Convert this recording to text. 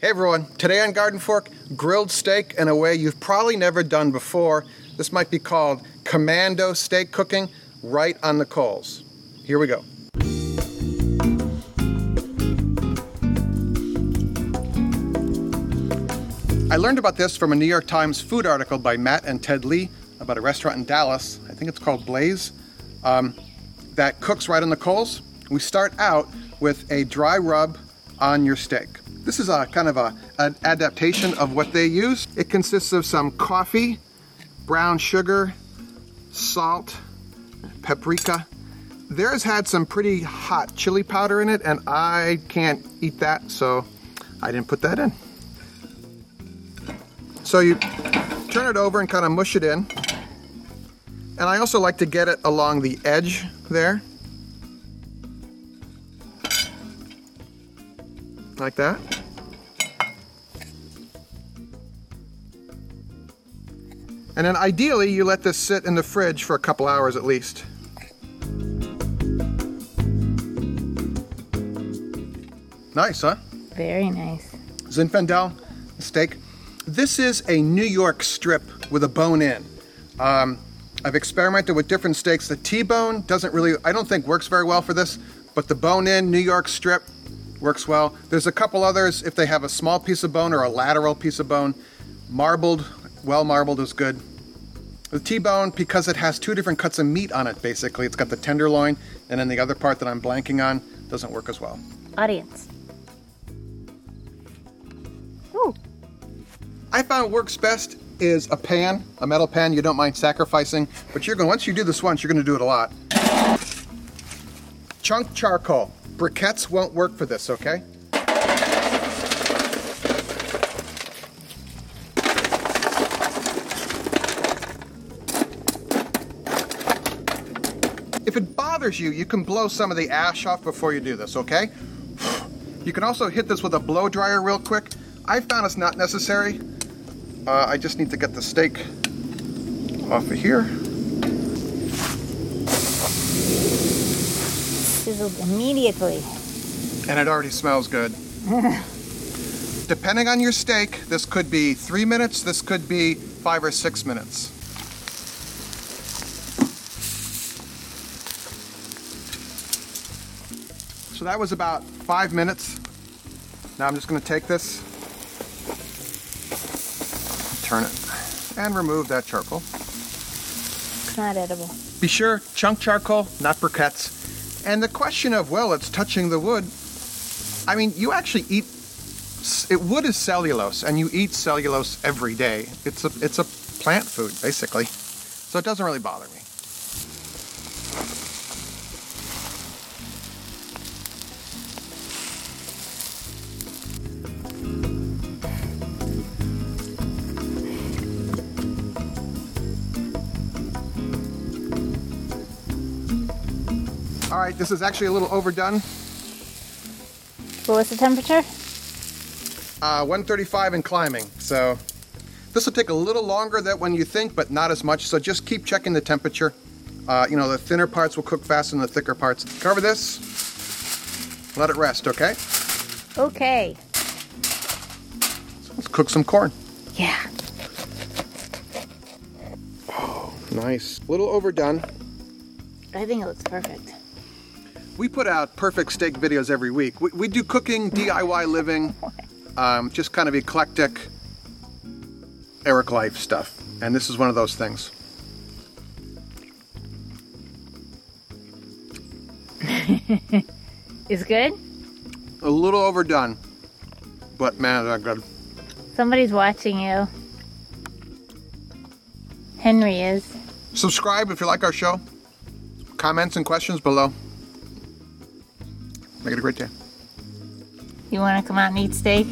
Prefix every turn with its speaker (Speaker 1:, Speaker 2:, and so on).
Speaker 1: Hey everyone, today on Garden Fork, grilled steak in a way you've probably never done before. This might be called commando steak cooking right on the coals. Here we go. I learned about this from a New York Times food article by Matt and Ted Lee about a restaurant in Dallas. I think it's called Blaze, um, that cooks right on the coals. We start out with a dry rub on your steak. This is a kind of a, an adaptation of what they use. It consists of some coffee, brown sugar, salt, paprika. Theirs had some pretty hot chili powder in it, and I can't eat that, so I didn't put that in. So you turn it over and kind of mush it in. And I also like to get it along the edge there. Like that. And then ideally you let this sit in the fridge for a couple hours at least. Nice, huh?
Speaker 2: Very nice.
Speaker 1: Zinfandel steak. This is a New York strip with a bone in. Um, I've experimented with different steaks. The T-bone doesn't really, I don't think works very well for this, but the bone-in New York strip works well. There's a couple others, if they have a small piece of bone or a lateral piece of bone, marbled, well marbled is good. The T-bone, because it has two different cuts of meat on it, basically, it's got the tenderloin, and then the other part that I'm blanking on doesn't work as well.
Speaker 2: Audience. Ooh,
Speaker 1: I found works best is a pan, a metal pan you don't mind sacrificing, but you're going once you do this once, you're going to do it a lot. Chunk charcoal. Briquettes won't work for this, okay? If it bothers you, you can blow some of the ash off before you do this, okay? You can also hit this with a blow dryer real quick. I found it's not necessary. Uh, I just need to get the steak off of here.
Speaker 2: sizzled immediately.
Speaker 1: And it already smells good. Depending on your steak, this could be three minutes, this could be five or six minutes. So that was about five minutes. Now I'm just going to take this, turn it, and remove that charcoal.
Speaker 2: It's not edible.
Speaker 1: Be sure, chunk charcoal, not briquettes. And the question of, well, it's touching the wood. I mean, you actually eat, it, wood is cellulose, and you eat cellulose every day. It's a, it's a plant food, basically. So it doesn't really bother me. All right, this is actually a little overdone.
Speaker 2: What was the temperature?
Speaker 1: Uh, 135 and climbing. So this will take a little longer than when you think, but not as much. So just keep checking the temperature. Uh, you know, the thinner parts will cook faster than the thicker parts. Cover this. Let it rest, okay?
Speaker 2: Okay.
Speaker 1: Let's cook some corn.
Speaker 2: Yeah.
Speaker 1: Oh, nice. A little overdone.
Speaker 2: I think it looks perfect.
Speaker 1: We put out perfect steak videos every week. We, we do cooking, DIY living, um, just kind of eclectic Eric life stuff. And this is one of those things.
Speaker 2: Is good?
Speaker 1: A little overdone, but man, they're good.
Speaker 2: Somebody's watching you. Henry is.
Speaker 1: Subscribe if you like our show. Comments and questions below. Make it a great day.
Speaker 2: You want to come out and eat steak?